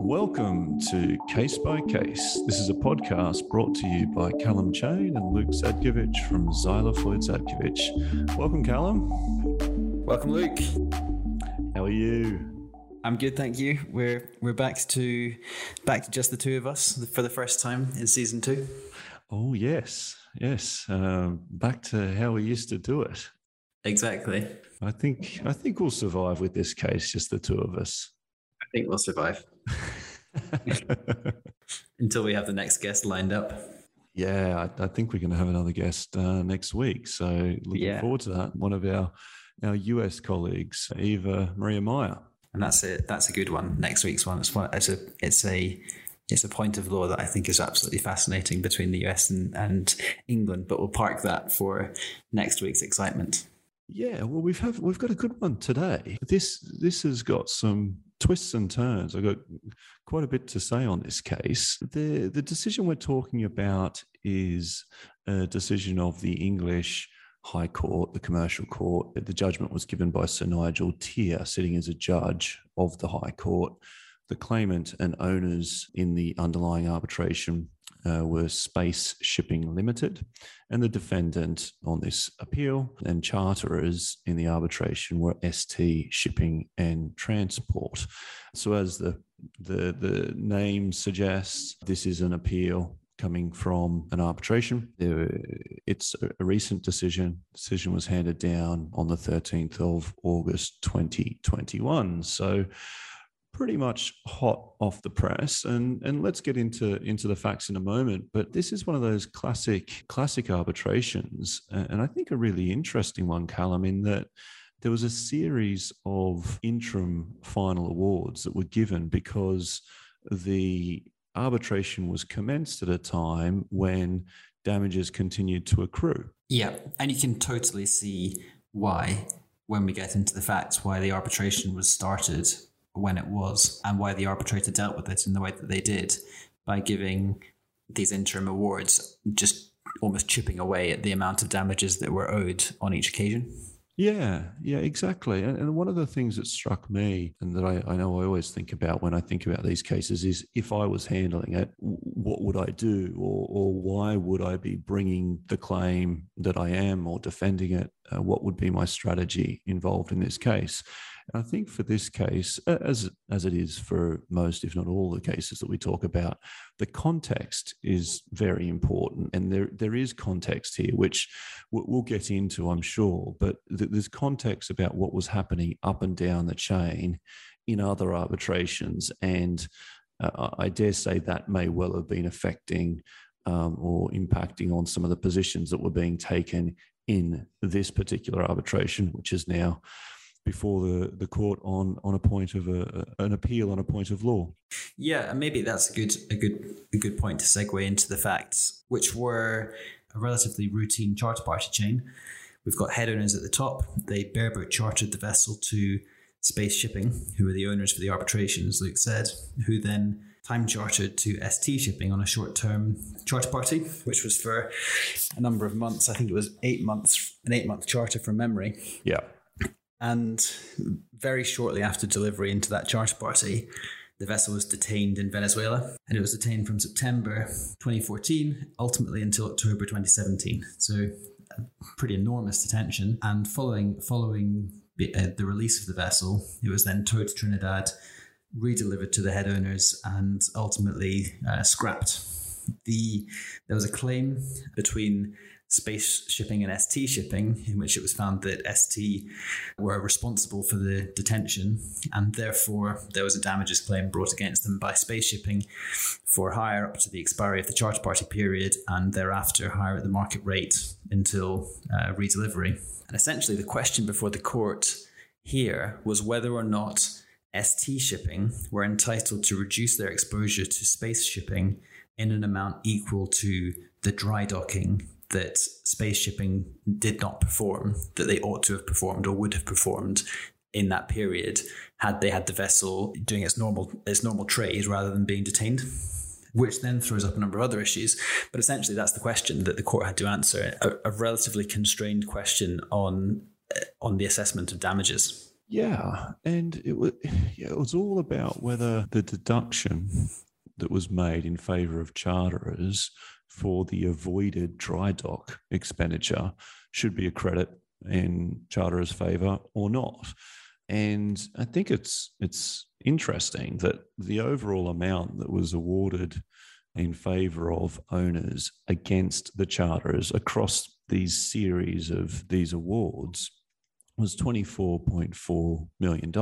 Welcome to Case by Case. This is a podcast brought to you by Callum Chain and Luke Zadkovich from Zeiler Floyd Zadkovich. Welcome, Callum. Welcome, Luke. How are you? I'm good, thank you. We're we're back to back to just the two of us for the first time in season two. Oh yes, yes. Um, back to how we used to do it. Exactly. I think I think we'll survive with this case, just the two of us. I think we'll survive. until we have the next guest lined up. Yeah, I, I think we're going to have another guest uh, next week. So looking yeah. forward to that. One of our our US colleagues, Eva Maria Meyer. And that's it. That's a good one. Next week's one. It's one. It's a. It's a. It's a point of law that I think is absolutely fascinating between the US and, and England. But we'll park that for next week's excitement. Yeah, well, we've have we've got a good one today. This this has got some twists and turns. I've got quite a bit to say on this case. The the decision we're talking about is a decision of the English High Court, the Commercial Court. The judgment was given by Sir Nigel Teare, sitting as a judge of the High Court. The claimant and owners in the underlying arbitration uh, were Space Shipping Limited, and the defendant on this appeal and charterers in the arbitration were ST Shipping and Transport. So, as the the, the name suggests, this is an appeal coming from an arbitration. It's a recent decision. Decision was handed down on the 13th of August 2021. So pretty much hot off the press and and let's get into into the facts in a moment but this is one of those classic classic arbitrations and i think a really interesting one callum in that there was a series of interim final awards that were given because the arbitration was commenced at a time when damages continued to accrue. Yeah and you can totally see why when we get into the facts why the arbitration was started when it was and why the arbitrator dealt with it in the way that they did by giving these interim awards, just almost chipping away at the amount of damages that were owed on each occasion. Yeah, yeah, exactly. And, and, one of the things that struck me and that I, I, know I always think about when I think about these cases is if I was handling it, what would I do? Or, or why would I be bringing the claim that I am or defending it? Uh, what would be my strategy involved in this case? I think for this case, as as it is for most, if not all, the cases that we talk about, the context is very important, and there there is context here, which we'll get into, I'm sure. But there's context about what was happening up and down the chain in other arbitrations, and uh, I dare say that may well have been affecting um, or impacting on some of the positions that were being taken in this particular arbitration, which is now before the, the court on on a point of a, an appeal on a point of law. Yeah, and maybe that's a good a good a good point to segue into the facts, which were a relatively routine charter party chain. We've got head owners at the top. They bareboat chartered the vessel to Space Shipping, who were the owners for the arbitration, as Luke said, who then time chartered to ST Shipping on a short term charter party, which was for a number of months. I think it was eight months, an eight month charter from memory. Yeah. And very shortly after delivery into that charter party, the vessel was detained in Venezuela and it was detained from September 2014 ultimately until October 2017. So pretty enormous detention. And following following the, uh, the release of the vessel, it was then towed to Trinidad, redelivered to the head owners, and ultimately uh, scrapped. The there was a claim between space shipping and ST shipping, in which it was found that ST were responsible for the detention, and therefore there was a damages claim brought against them by space shipping for hire up to the expiry of the charter party period, and thereafter hire at the market rate until uh, redelivery. And essentially, the question before the court here was whether or not ST shipping were entitled to reduce their exposure to space shipping in an amount equal to the dry docking that space shipping did not perform that they ought to have performed or would have performed in that period had they had the vessel doing its normal its normal trade rather than being detained which then throws up a number of other issues but essentially that's the question that the court had to answer a, a relatively constrained question on uh, on the assessment of damages. Yeah, and it was yeah, it was all about whether the deduction that was made in favour of charterers for the avoided dry dock expenditure should be a credit in charterers' favour or not. And I think it's it's interesting that the overall amount that was awarded in favour of owners against the charterers across these series of these awards was $24.4 million.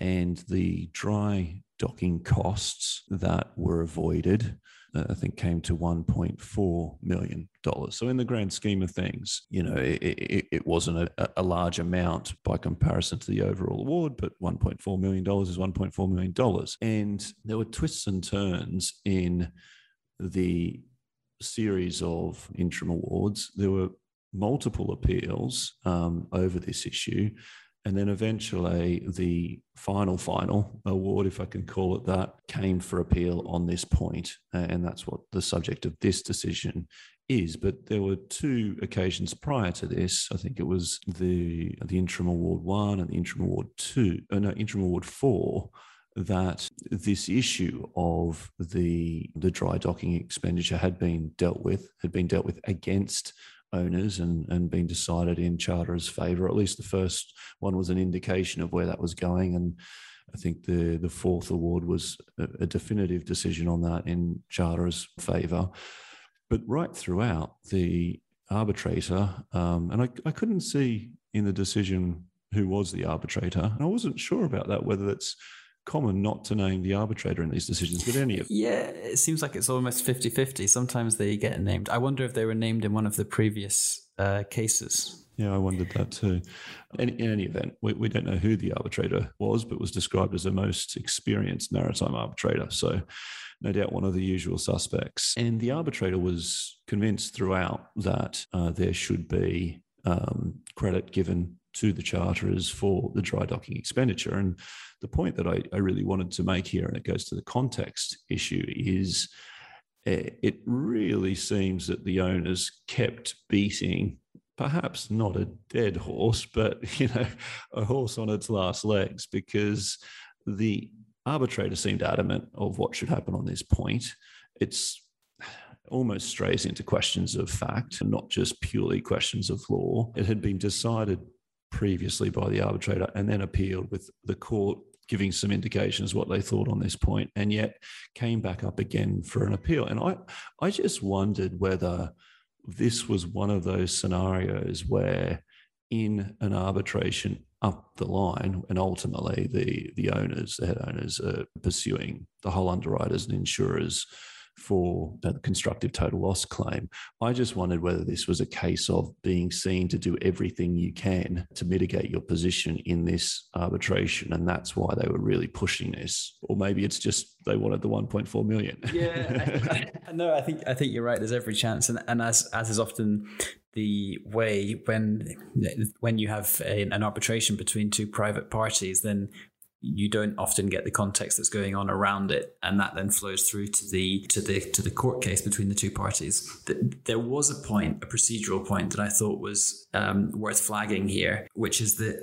And the dry docking costs that were avoided, uh, I think, came to $1.4 million. So, in the grand scheme of things, you know, it, it, it wasn't a, a, large amount by comparison to the overall award, but $1.4 million is $1.4 million. And there were twists and turns in the series of interim awards. There were multiple appeals um, over this issue. And then eventually, the final, final award, if I can call it that, came for appeal on this point, And that's what the subject of this decision is. But there were two occasions prior to this. I think it was the, the interim award one and the interim award two, uh, no, interim award four, that this issue of the the dry docking expenditure had been dealt with, had been dealt with against owners and, and been decided in Charter's favour. At least the first one was an indication of where that was going. And I think the, the fourth award was a, a definitive decision on that in Charter's favour. But right throughout, the arbitrator, um, and I, I couldn't see in the decision who was the arbitrator. And I wasn't sure about that, whether it's common not to name the arbitrator in these decisions, but any of Yeah, it seems like it's almost 50 50. Sometimes they get named. I wonder if they were named in one of the previous uh, cases. Yeah, I wondered that too. In, in any event, we, we don't know who the arbitrator was, but was described as the most experienced maritime arbitrator. So, no doubt one of the usual suspects. And the arbitrator was convinced throughout that uh, there should be um, credit given to the charterers for the dry docking expenditure. And the point that I, I really wanted to make here, and it goes to the context issue, is eh, it really seems that the owners kept beating perhaps not a dead horse, but you know, a horse on its last legs, because the arbitrator seemed adamant of what should happen on this point. It's almost strays into questions of fact not just purely questions of law. It had been decided previously by the arbitrator and then appealed with the court giving some indications what they thought on this point and yet came back up again for an appeal. And i i just wondered whether this was one of those scenarios where in an arbitration up the line and ultimately the the owners the head owners are pursuing the hull underwriters and insurers for the constructive total loss claim. I just wondered whether this was a case of being seen to do everything you can to mitigate your position in this arbitration. And that's why they were really pushing this. Or maybe it's just they wanted the 1.4 million. yeah. no, I think I think you're right. There's every chance. And, and as as is often the way when when you have a, an arbitration between two private parties, then you don't often get the context that's going on around it and that then flows through to the to the to the court case between the two parties. There was a point a procedural point that i thought was um, worth flagging here which is that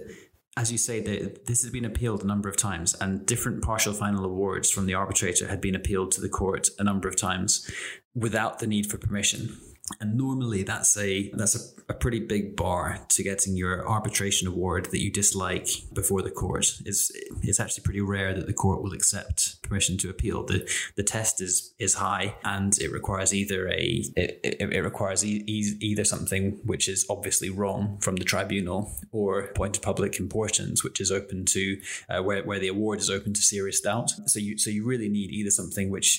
as you say that this has been appealed a number of times and different partial final awards from the arbitrator had been appealed to the court a number of times without the need for permission and normally that's a that's a, a, pretty big bar to getting your arbitration award that you dislike before the court. It's it's actually pretty rare that the court will accept permission to appeal. The the test is is high and it requires either a it, it, it requires e- e- either something which is obviously wrong from the tribunal or point of public importance which is open to uh, where, where the award is open to serious doubt. So you so you really need either something which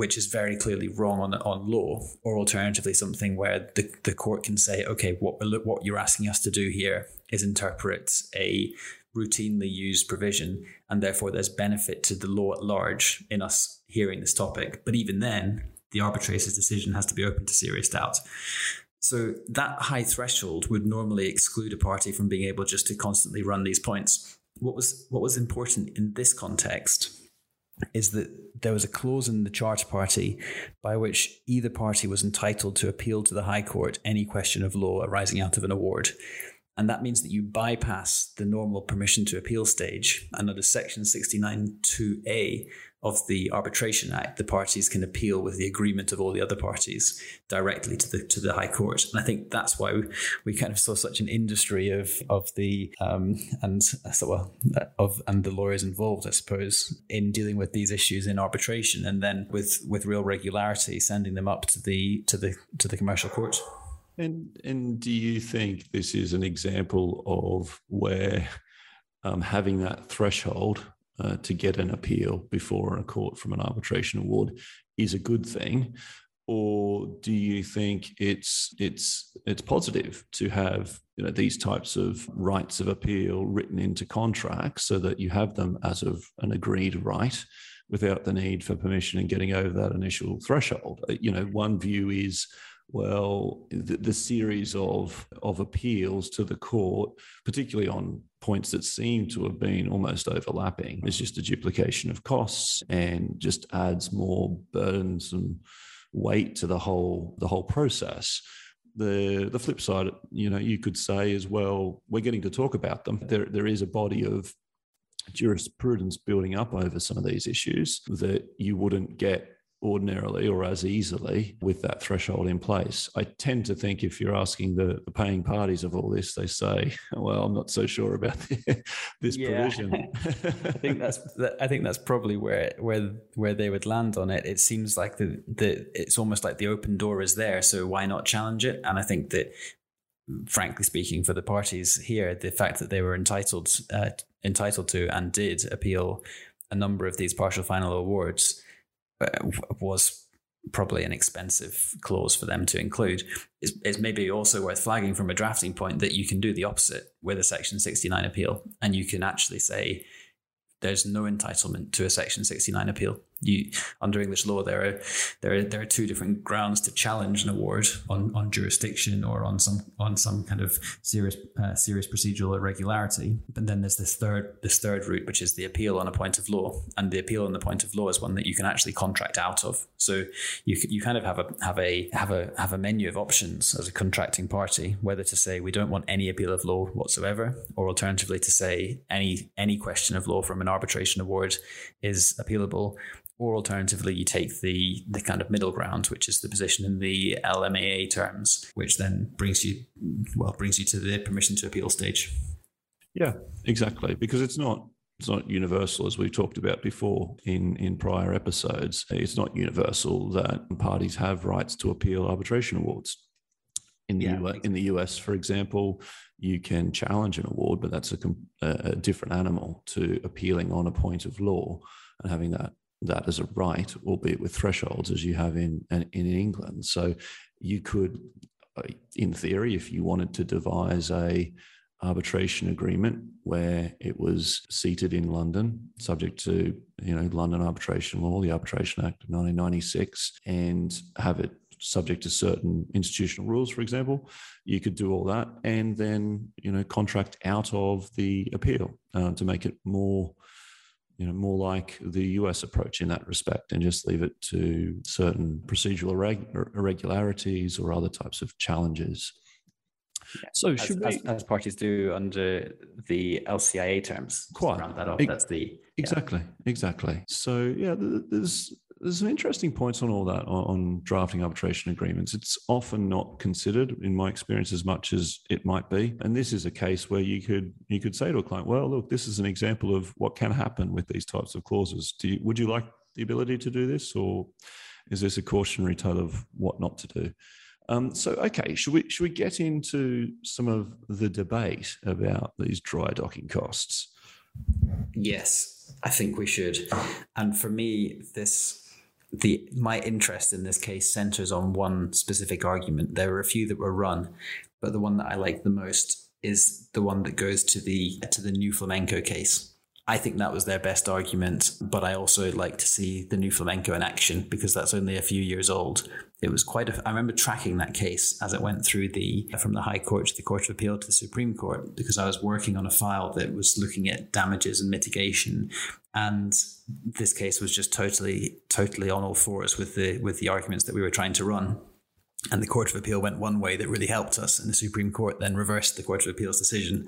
which is very clearly wrong on on law or alternatively something where the, the court can say, okay, what what you're asking us to do here is interpret a routinely used provision, and therefore there's benefit to the law at large in us hearing this topic. But even then, the arbitrator's decision has to be open to serious doubt. So that high threshold would normally exclude a party from being able just to constantly run these points. What was what was important in this context is that there was a clause in the Charter Party by which either party was entitled to appeal to the High Court any question of law arising out of an award. And that means that you bypass the normal permission to appeal stage. And under Section 69.2a of the Arbitration Act, the parties can appeal with the agreement of all the other parties directly to the to the High Court. And I think that's why we, we kind of saw such an industry of of the um, and so well of and the lawyers involved, I suppose, in dealing with these issues in arbitration, and then with with real regularity sending them up to the to the to the commercial court. And and do you think this is an example of where um, having that threshold uh, to get an appeal before a court from an arbitration award is a good thing, or do you think it's it's it's positive to have you know these types of rights of appeal written into contracts so that you have them as of an agreed right without the need for permission and getting over that initial threshold? Uh, you know, one view is well, the, the, series of of appeals to the court, particularly on points that seem to have been almost overlapping, is just a duplication of costs and just adds more burdens and weight to the whole the whole process. The the flip side, you know, you could say as well, we're getting to talk about them. There there is a body of jurisprudence building up over some of these issues that you wouldn't get ordinarily or as easily with that threshold in place. I tend to think if you're asking the, the paying parties of all this, they say, "Well, I'm not so sure about this yeah. provision." I think that's I think that's probably where where where they would land on it. It seems like the the it's almost like the open door is there, so why not challenge it? And I think that. Frankly speaking, for the parties here, the fact that they were entitled uh, entitled to and did appeal a number of these partial final awards Uh, was probably an expensive clause for them to include. It's, it's, maybe also worth flagging from a drafting point that you can do the opposite with a Section 69 appeal, and you can actually say there's no entitlement to a Section 69 appeal you under English law there are there are there are two different grounds to challenge an award on on jurisdiction or on some on some kind of serious uh, serious procedural irregularity. But then there's this third this third route, which is the appeal on a point of law, and the appeal on the point of law is one that you can actually contract out of. So you you kind of have a have a have a have a menu of options as a contracting party, whether to say we don't want any appeal of law whatsoever, or alternatively to say any any question of law from an arbitration award is appealable or alternatively you take the the kind of middle ground which is the position in the LMAA terms which then brings you well brings you to the permission to appeal stage. Yeah exactly. Because it's not it's not universal as we've talked about before in in prior episodes. It's not universal that parties have rights to appeal arbitration awards. In the, yeah, US, in the US, for example, you can challenge an award, but that's a, a different animal to appealing on a point of law and having that that as a right, albeit with thresholds as you have in in England. So you could, uh, in theory, if you wanted to devise a arbitration agreement where it was seated in London, subject to you know London arbitration law, the Arbitration Act of 1996, and have it subject to certain institutional rules, for example, you could do all that and then you know contract out of the appeal uh, to make it more you know, more like the US approach in that respect and just leave it to certain procedural irregularities or other types of challenges. Yeah. So should as, we, as, as, parties do under the LCIA terms? Quite. Round that off. That's the exactly, yeah. exactly. So yeah, there's there's some interesting points on all that on, on, drafting arbitration agreements. It's often not considered, in my experience, as much as it might be. And this is a case where you could you could say to a client, "Well, look, this is an example of what can happen with these types of clauses. You, would you like the ability to do this, or is this a cautionary tale of what not to do?" Um, so, okay, should we should we get into some of the debate about these dry docking costs? Yes, I think we should. And for me, this the my interest in this case centers on one specific argument. There were a few that were run, but the one that I like the most is the one that goes to the to the new flamenco case. I think that was their best argument, but I also like to see the new flamenco in action because that's only a few years old. It was quite a, I remember tracking that case as it went through the, from the High Court to the Court of Appeal to the Supreme Court because I was working on a file that was looking at damages and mitigation. And this case was just totally, totally on all fours with the, with the arguments that we were trying to run. And the Court of Appeal went one way that really helped us, and the Supreme Court then reversed the Court of Appeal's decision.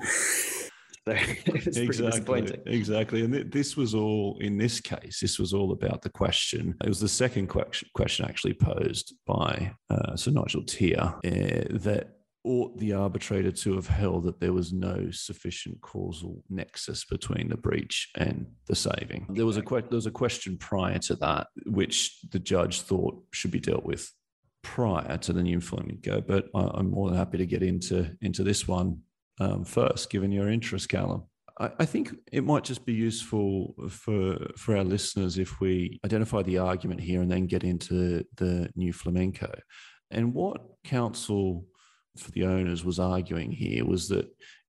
So exactly, exactly. And th- this was all in this case. This was all about the question. It was the second question, question actually posed by uh, Sir Nigel Teare uh, that ought the arbitrator to have held that there was no sufficient causal nexus between the breach and the saving. There was a que- there was a question prior to that which the judge thought should be dealt with prior to the new flamenco, but I, am more than happy to get into into this one um, first, given your interest, Callum. I, I think it might just be useful for for our listeners if we identify the argument here and then get into the new flamenco. And what counsel for the owners was arguing here was that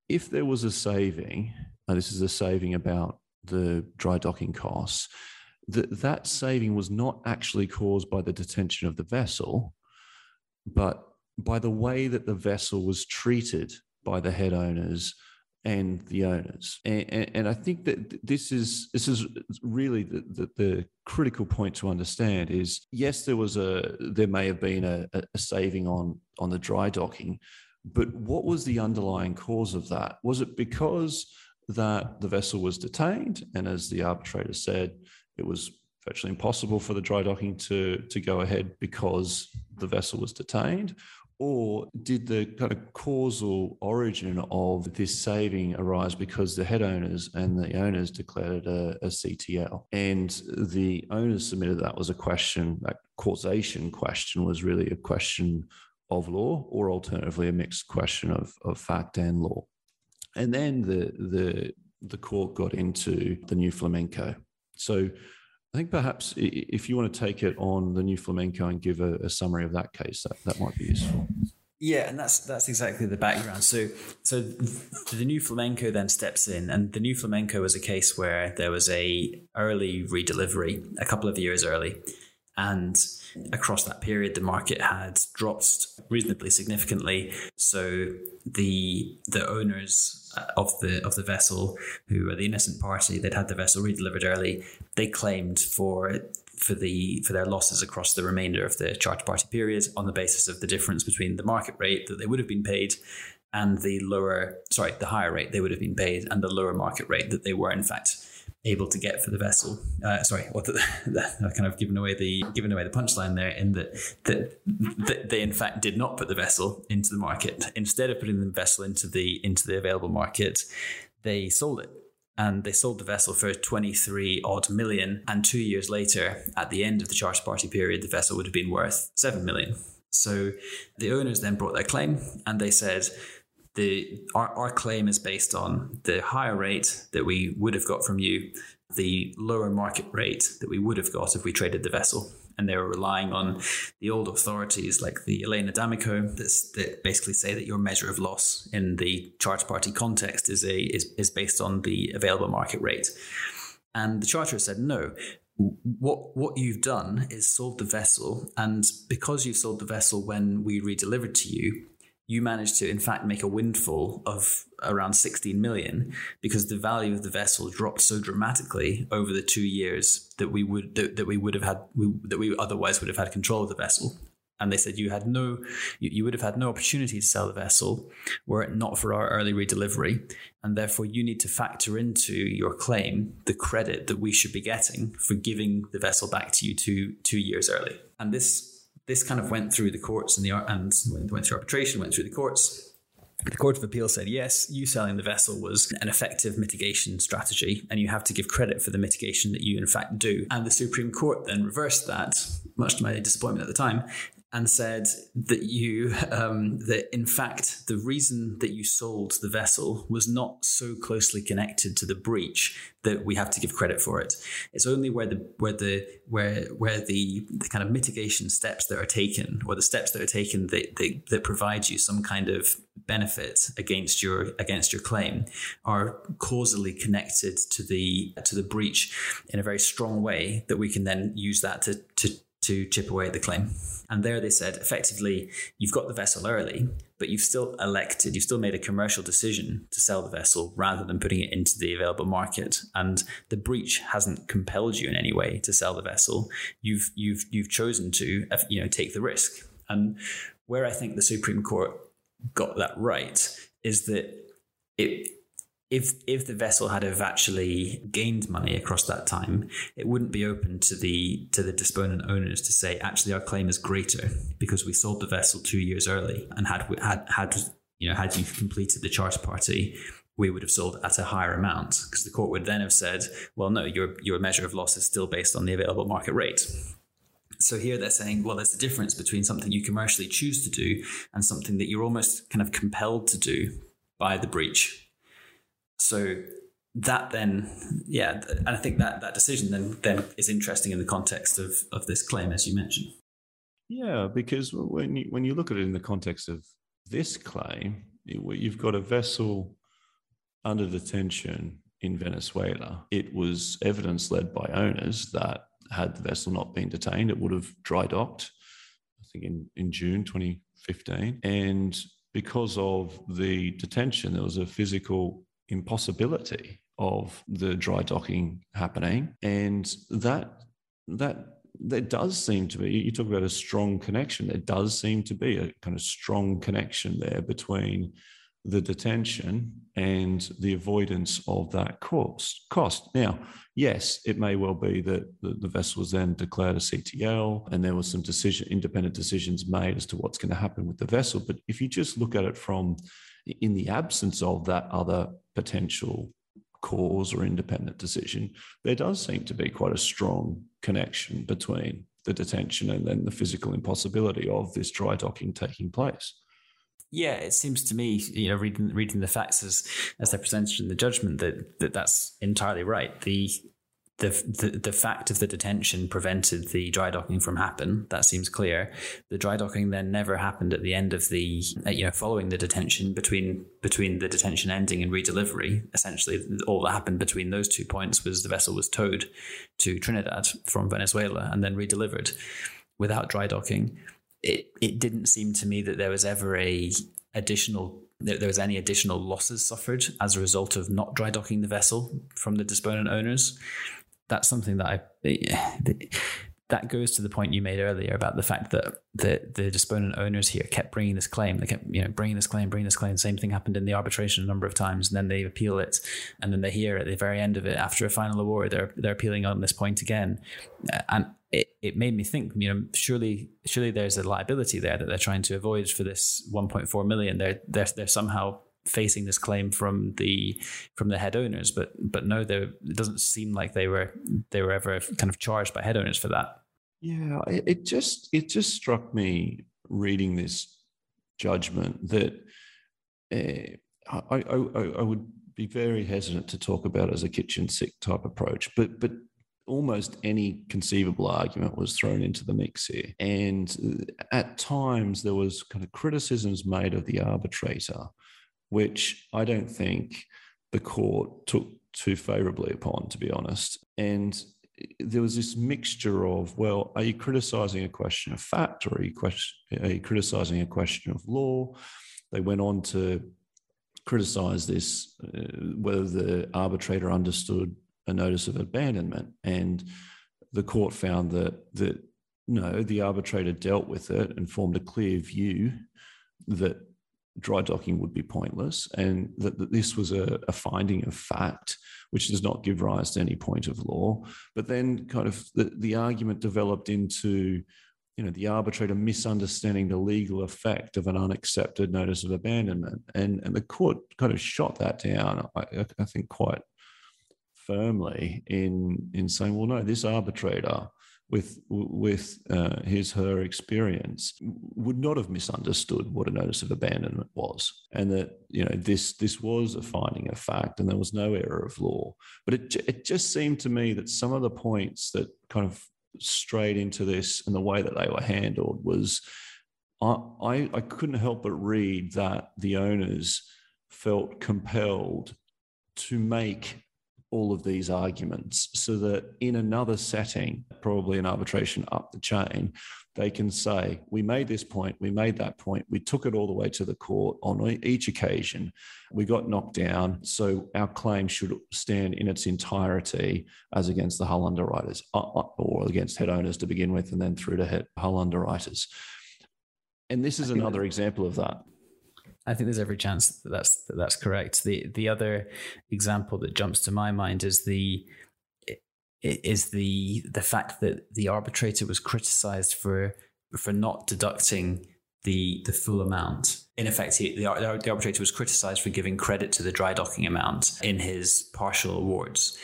if there was a saving, this is a saving about the dry docking costs, that that saving was not actually caused by the detention of the vessel, but by the way that the vessel was treated by the head owners and the owners. And, and, and, I think that this is this is really the, the, the, critical point to understand is yes, there was a there may have been a, a saving on on the dry docking, but what was the underlying cause of that? Was it because that the vessel was detained, and as the arbitrator said, it was virtually impossible for the dry docking to to go ahead because the vessel was detained, or did the kind of causal origin of this saving arise because the head owners and the owners declared a, a CTL? And the owners submitted that was a question, that causation question was really a question of law, or alternatively, a mixed question of, of fact and law. And then the, the, the court got into the new flamenco. So I think perhaps if you want to take it on the new flamenco and give a, a summary of that case, that, that might be useful. Yeah, and that's that's exactly the background. So so the new flamenco then steps in, and the new flamenco was a case where there was a early redelivery a couple of years early, and across that period the market had dropped reasonably significantly. So the the owners uh, of the of the vessel, who were the innocent party, they'd had the vessel redelivered early. They claimed for for the for their losses across the remainder of the charter party period on the basis of the difference between the market rate that they would have been paid and the lower sorry the higher rate they would have been paid and the lower market rate that they were in fact able to get for the vessel. Uh, sorry, what the, the, kind of given away the given away the punchline there in that, that they in fact did not put the vessel into the market. Instead of putting the vessel into the into the available market, they sold it. And they sold the vessel for 23 odd million. And two years later, at the end of the charter party period, the vessel would have been worth 7 million. So the owners then brought their claim and they said, the our, our claim is based on the higher rate that we would have got from you, the lower market rate that we would have got if we traded the vessel. And they were relying on the old authorities like the Elena D'Amico that basically say that your measure of loss in the charter party context is a is, is based on the available market rate. And the charter said no, what what you've done is sold the vessel, and because you've sold the vessel when we redelivered to you, you managed to in fact make a windfall of around 16 million because the value of the vessel dropped so dramatically over the two years that we would that, that we would have had we, that we otherwise would have had control of the vessel. And they said you had no you, you would have had no opportunity to sell the vessel were it not for our early redelivery. And therefore you need to factor into your claim the credit that we should be getting for giving the vessel back to you two two years early. And this this kind of went through the courts and the and went through arbitration, went through the courts. The Court of Appeal said, yes, you selling the vessel was an effective mitigation strategy, and you have to give credit for the mitigation that you, in fact, do. And the Supreme Court then reversed that, much to my disappointment at the time, and said that you um, that in fact the reason that you sold the vessel was not so closely connected to the breach that we have to give credit for it. It's only where the where the where where the, the kind of mitigation steps that are taken or the steps that are taken that, that that provide you some kind of benefit against your against your claim are causally connected to the to the breach in a very strong way that we can then use that to to to chip away at the claim. And there they said, effectively, you've got the vessel early, but you've still elected, you've still made a commercial decision to sell the vessel rather than putting it into the available market. And the breach hasn't compelled you in any way to sell the vessel. You've you've you've chosen to uh, you know take the risk. And Where I think the Supreme Court got that right is that it if if the vessel had have actually gained money across that time, it wouldn't be open to the to the disponent owners to say actually our claim is greater because we sold the vessel two years early and had had had you know had you completed the charter party, we would have sold at a higher amount because the court would then have said, well, no, your your measure of loss is still based on the available market rate. So here they're saying, well, there's a difference between something you commercially choose to do and something that you're almost kind of compelled to do by the breach so that then, yeah, and I think that that decision then then is interesting in the context of of this claim, as you mentioned. Yeah, because when you when you look at it in the context of this claim, you've got a vessel under detention in Venezuela. It was evidence led by owners that had the vessel not been detained, it would have dry docked, I think in, in June 2015. And because of the detention, there was a physical impossibility of the dry docking happening. And that that there does seem to be, you talk about a strong connection, there does seem to be a kind of strong connection there between the detention and the avoidance of that cost. Cost. Now, yes, it may well be that the, vessel was then declared a CTL, and there was some decision, independent decisions made as to what's going to happen with the vessel. But if you just look at it from in the absence of that other potential cause or independent decision, there does seem to be quite a strong connection between the detention and then the physical impossibility of this dry docking taking place. Yeah, it seems to me, you know, reading reading the facts as as they're presented in the judgment, that, that that's entirely right. The the, the, the fact of the detention prevented the dry docking from happen. That seems clear. The dry docking then never happened at the end of the uh, you know following the detention between between the detention ending and redelivery. Essentially, all that happened between those two points was the vessel was towed to Trinidad from Venezuela and then redelivered without dry docking. It it didn't seem to me that there was ever a additional there was any additional losses suffered as a result of not dry docking the vessel from the disponent owners that's something that I that goes to the point you made earlier about the fact that the the disponent owners here kept bringing this claim. They kept you know bringing this claim, bringing this claim. Same thing happened in the arbitration a number of times, and then they appeal it, and then they hear at the very end of it, after a final award, they're they're appealing on this point again, uh, and it, it made me think. You know, surely surely there's a liability there that they're trying to avoid for this 1.4 million. They're they're they're somehow facing this claim from the from the head owners, but but no, there it doesn't seem like they were they were ever kind of charged by head owners for that. Yeah, it just it just struck me reading this judgment that uh, I, I I would be very hesitant to talk about as a kitchen sink type approach, but but almost any conceivable argument was thrown into the mix here. And at times there was kind of criticisms made of the arbitrator which I don't think the court took too favorably upon, to be honest. And there was this mixture of, well, are you criticizing a question of fact or are you, question, are you criticizing a question of law? They went on to criticize this, uh, whether the arbitrator understood a notice of abandonment. And the court found that, that no, the arbitrator dealt with it and formed a clear view that dry docking would be pointless, and that, that this was a, a, finding of fact, which does not give rise to any point of law. But then, kind of, the, the argument developed into, you know, the arbitrator misunderstanding the legal effect of an unaccepted notice of abandonment, and and the court kind of shot that down. I, I think quite firmly in in saying, well, no, this arbitrator with with uh, his her experience would not have misunderstood what a notice of abandonment was. And that you know this this was a finding of fact and there was no error of law. But it it just seemed to me that some of the points that kind of strayed into this and the way that they were handled was I, I couldn't help but read that the owners felt compelled to make all of these arguments so that in another setting, probably an arbitration up the chain, they can say, We made this point, we made that point, we took it all the way to the court on each occasion, we got knocked down. So our claim should stand in its entirety as against the hull underwriters uh, uh, or against head owners to begin with, and then through to hull underwriters. And this is another example of that. I think there's every chance that that's that that's correct. The the other example that jumps to my mind is the is the the fact that the arbitrator was criticized for for not deducting the the full amount. In effect, he, the, the arbitrator was criticized for giving credit to the dry docking amount in his partial awards,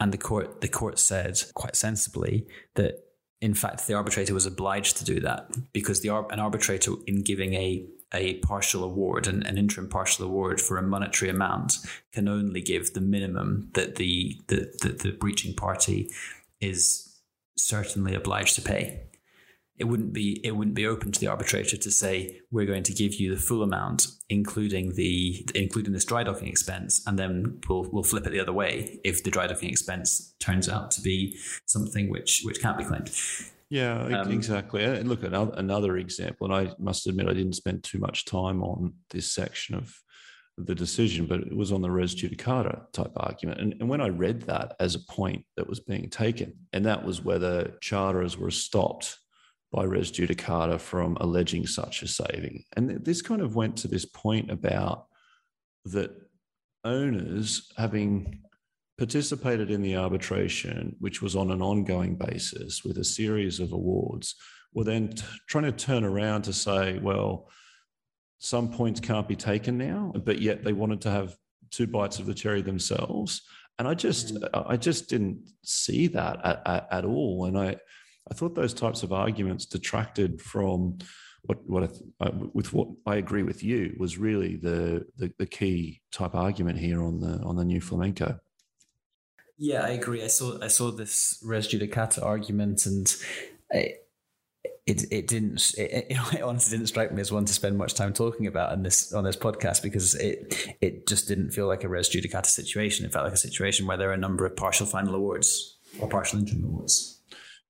and the court the court said quite sensibly that in fact the arbitrator was obliged to do that because the an arbitrator in giving a a partial award, an, an interim partial award for a monetary amount, can only give the minimum that the, the, the, the breaching party is certainly obliged to pay. It wouldn't be it wouldn't be open to the arbitrator to say we're going to give you the full amount including the including this dry docking expense and then we'll we'll flip it the other way if the dry docking expense turns out to be something which which can't be claimed yeah um, exactly and look another another example and I must admit I didn't spend too much time on this section of the decision, but it was on the res judicata type argument. And, and when I read that as a point that was being taken, and that was whether charterers were stopped by res judicata from alleging such a saving. And this kind of went to this point about that owners having participated in the arbitration, which was on an ongoing basis with a series of awards, were then t- trying to turn around to say, well, some points can't be taken now, but yet they wanted to have two bites of the cherry themselves. And I just, mm. I just didn't see that at, at, at all. And I, I thought those types of arguments detracted from what what I, with what I agree with you was really the, the, the key type argument here on the on the new flamenco. Yeah, I agree. I saw I saw this res judicata argument, and I, it it didn't it, it, honestly didn't strike me as one to spend much time talking about on this on this podcast because it it just didn't feel like a res judicata situation. It felt like a situation where there are a number of partial final awards or partial interim awards.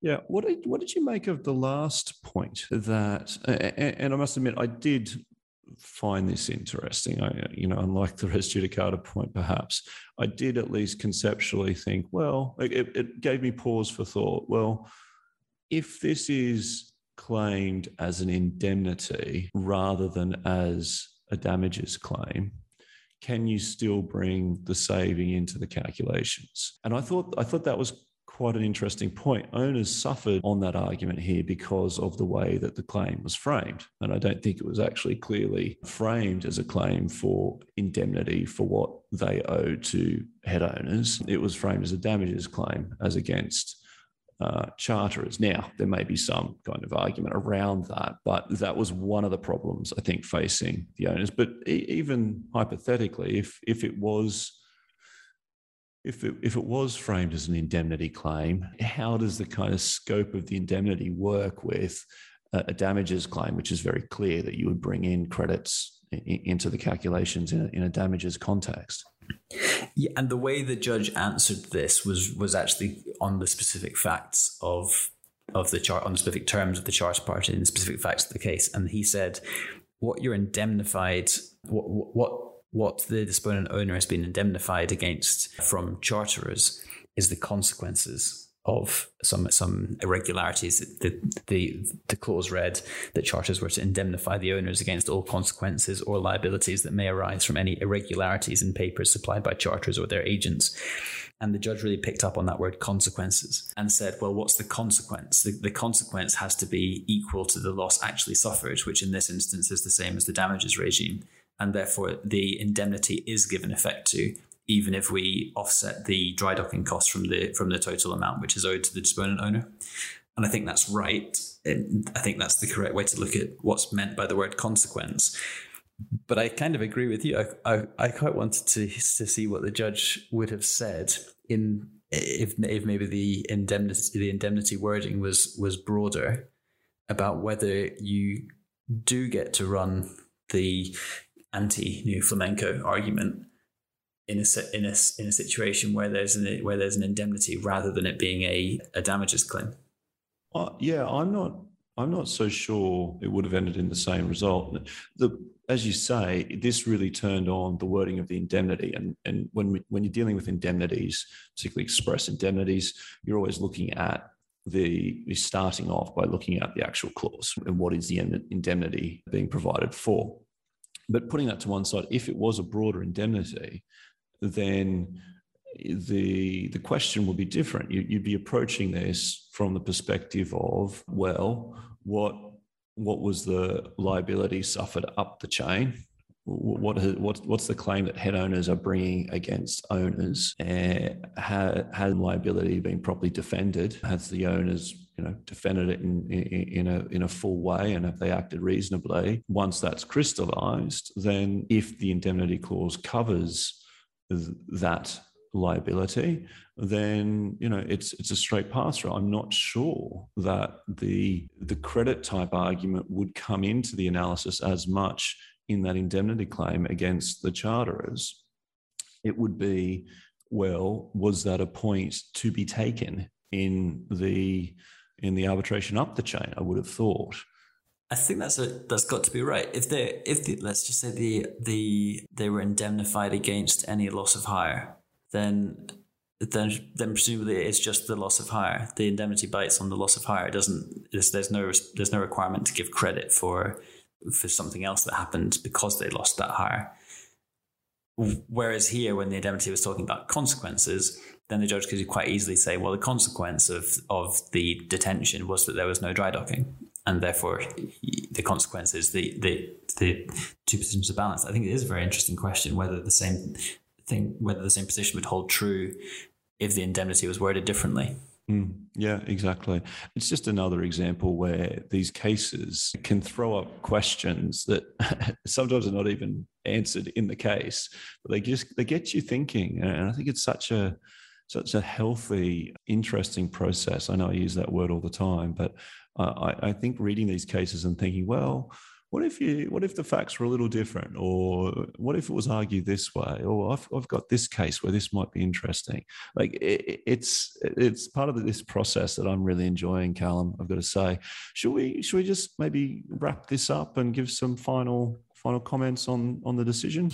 Yeah. What did, what did you make of the last point that, and I must admit, I did find this interesting. I, you know, unlike the res judicata point, perhaps I did at least conceptually think, well, it, it gave me pause for thought. Well, if this is claimed as an indemnity rather than as a damages claim, can you still bring the saving into the calculations? And I thought I thought that was quite an interesting point. Owners suffered on that argument here because of the way that the claim was framed. And I don't think it was actually clearly framed as a claim for indemnity for what they owe to head owners. It was framed as a damages claim as against uh, charterers. Now, there may be some kind of argument around that, but that was one of the problems I think facing the owners. But e- even hypothetically, if if it was if it, if it was framed as an indemnity claim, how does the kind of scope of the indemnity work with a, damages claim, which is very clear that you would bring in credits in, into the calculations in a, in a damages context? Yeah, and the way the judge answered this was was actually on the specific facts of of the chart on the specific terms of the charge party and the specific facts of the case, and he said, "What you're indemnified, what what what the disponent owner has been indemnified against from charterers is the consequences of some some irregularities. The, the the clause read that charters were to indemnify the owners against all consequences or liabilities that may arise from any irregularities in papers supplied by charters or their agents. And the judge really picked up on that word consequences and said, well, what's the consequence? The, the consequence has to be equal to the loss actually suffered, which in this instance is the same as the damages regime and therefore the indemnity is given effect to, even if we offset the dry docking cost from the from the total amount which is owed to the disponent owner. And I think that's right. I think that's the correct way to look at what's meant by the word consequence. But I kind of agree with you. I, I, I quite wanted to to see what the judge would have said in if if maybe the indemnity the indemnity wording was was broader about whether you do get to run the anti new flamenco argument in a in a in a situation where there's an where there's an indemnity rather than it being a, a damages claim. Uh, yeah, I'm not I'm not so sure it would have ended in the same result. The as you say, this really turned on the wording of the indemnity, and and when we, when you're dealing with indemnities, particularly express indemnities, you're always looking at the starting off by looking at the actual clause and what is the indemnity being provided for. But putting that to one side, if it was a broader indemnity, then the the question would be different. You, would be approaching this from the perspective of, well, what what was the liability suffered up the chain? What, what what's the claim that head owners are bringing against owners? Eh, and has liability been properly defended? Has the owners you know defended it in, in, in, a in a full way and have they acted reasonably once that's crystallized then if the indemnity clause covers that liability, then you know it's it's a straight pass through. I'm not sure that the the credit type argument would come into the analysis as much in that indemnity claim against the charterers. It would be, well, was that a point to be taken in the in the arbitration up the chain? I would have thought. I think that's a that's got to be right. If they if the, let's just say the the they were indemnified against any loss of hire, then then then presumably it's just the loss of hire. The indemnity bites on the loss of hire. It doesn't there's, there's no there's no requirement to give credit for for something else that happened because they lost that hire. Whereas here, when the indemnity was talking about consequences, then the judge could quite easily say, well, the consequence of of the detention was that there was no dry docking, and therefore the consequences the the the two positions of balance. I think it is a very interesting question whether the same thing whether the same position would hold true if the indemnity was worded differently. Mm, yeah, exactly. It's just another example where these cases can throw up questions that sometimes are not even answered in the case, but they just they get you thinking. And I think it's such a such a healthy, interesting process. I know I use that word all the time, but I, I think reading these cases and thinking, well, what if you what if the facts were a little different? Or what if it was argued this way? Or I've, I've got this case where this might be interesting. Like it, it's it's part of this process that i'm really enjoying callum i've got to say. Should we should we just maybe wrap this up and give some final final comments on on the decision?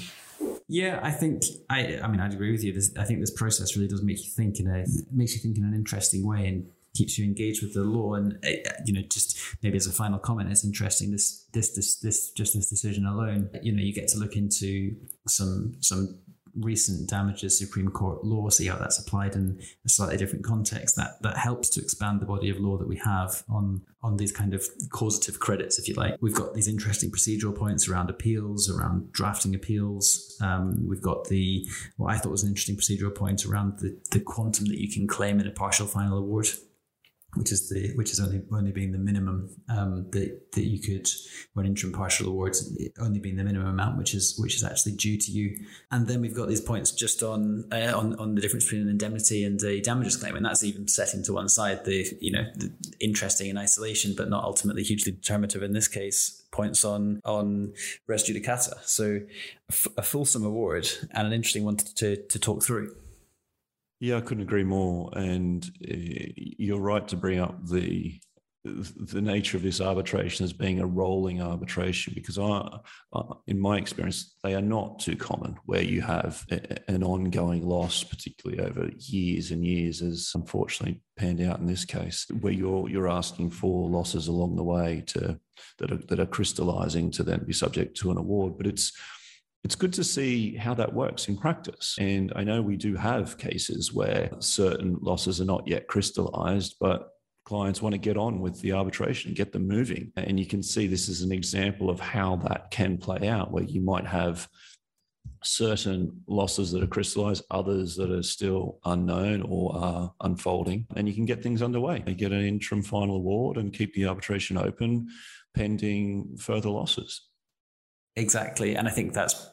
Yeah, I think I. I mean, I'd agree with you. This, I think this process really does make you think in a makes you think in an interesting way, and keeps you engaged with the law. And uh, you know, just maybe as a final comment, it's interesting this this this this just this decision alone. You know, you get to look into some some recent damages Supreme Court law, see how that's applied in a slightly different context. That that helps to expand the body of law that we have on on these kind of causative credits, if you like. We've got these interesting procedural points around appeals, around drafting appeals. Um, we've got the what I thought was an interesting procedural point around the the quantum that you can claim in a partial final award which is the which is only only being the minimum um, that that you could when interim partial awards only being the minimum amount which is which is actually due to you. And then we've got these points just on uh, on on the difference between an indemnity and a damages claim and that's even setting to one side the you know the interesting in isolation but not ultimately hugely determinative in this case points on on res judicata. So a fulsome award and an interesting one to, to, to talk through yeah, I couldn't agree more. And uh, you're right to bring up the the nature of this arbitration as being a rolling arbitration because I, in my experience, they are not too common where you have an ongoing loss, particularly over years and years, as unfortunately panned out in this case, where you're you're asking for losses along the way to that are that are crystallizing to then be subject to an award. But it's it's good to see how that works in practice. And I know we do have cases where certain losses are not yet crystallized, but clients want to get on with the arbitration get them moving. And you can see this is an example of how that can play out, where you might have certain losses that are crystallized, others that are still unknown or are unfolding, and you can get things underway. You get an interim final award and keep the arbitration open pending further losses. Exactly. And I think that's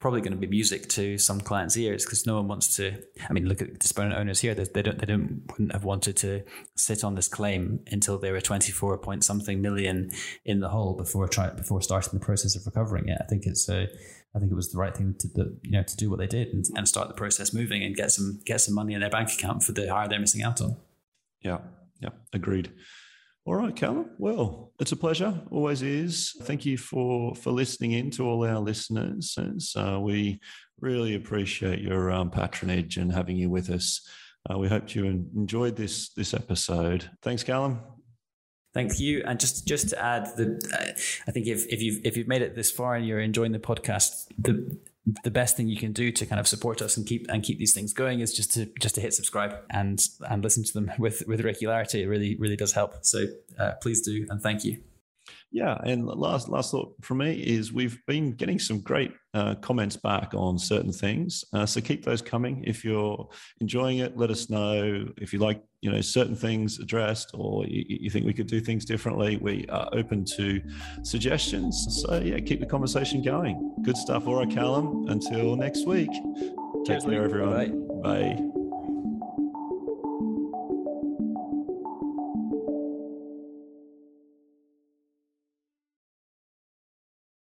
probably going to be music to some clients' ears because no one wants to. I mean, look at the disponent owners here; they, they don't, they don't, wouldn't have wanted to sit on this claim until they were twenty four point something million in the hole before try before starting the process of recovering it. I think it's a, I think it was the right thing to the, you know to do what they did and, and start the process moving and get some get some money in their bank account for the hire they're missing out on. Yeah, yeah, agreed. All right, Callum. Well, it's a pleasure. Always is. Thank you for for listening in to all our listeners. Uh, we really appreciate your um, patronage and having you with us Uh, we hope you enjoyed this this episode. Thanks, Callum. Thank you. And just just to add, the uh, I think if if you've if you've made it this far and you're enjoying the podcast, the the best thing you can do to kind of support us and keep and keep these things going is just to just to hit subscribe and and listen to them with with regularity. It really really does help. So uh, please do and thank you. Yeah, and last last thought from me is we've been getting some great uh, comments back on certain things. Uh, so keep those coming. If you're enjoying it, let us know. If you like, you know, certain things addressed, or you, you think we could do things differently, we are open to suggestions. So yeah, keep the conversation going. Good stuff. All right, Callum. Until next week. Take Cheers, care, everyone. Bye. Bye.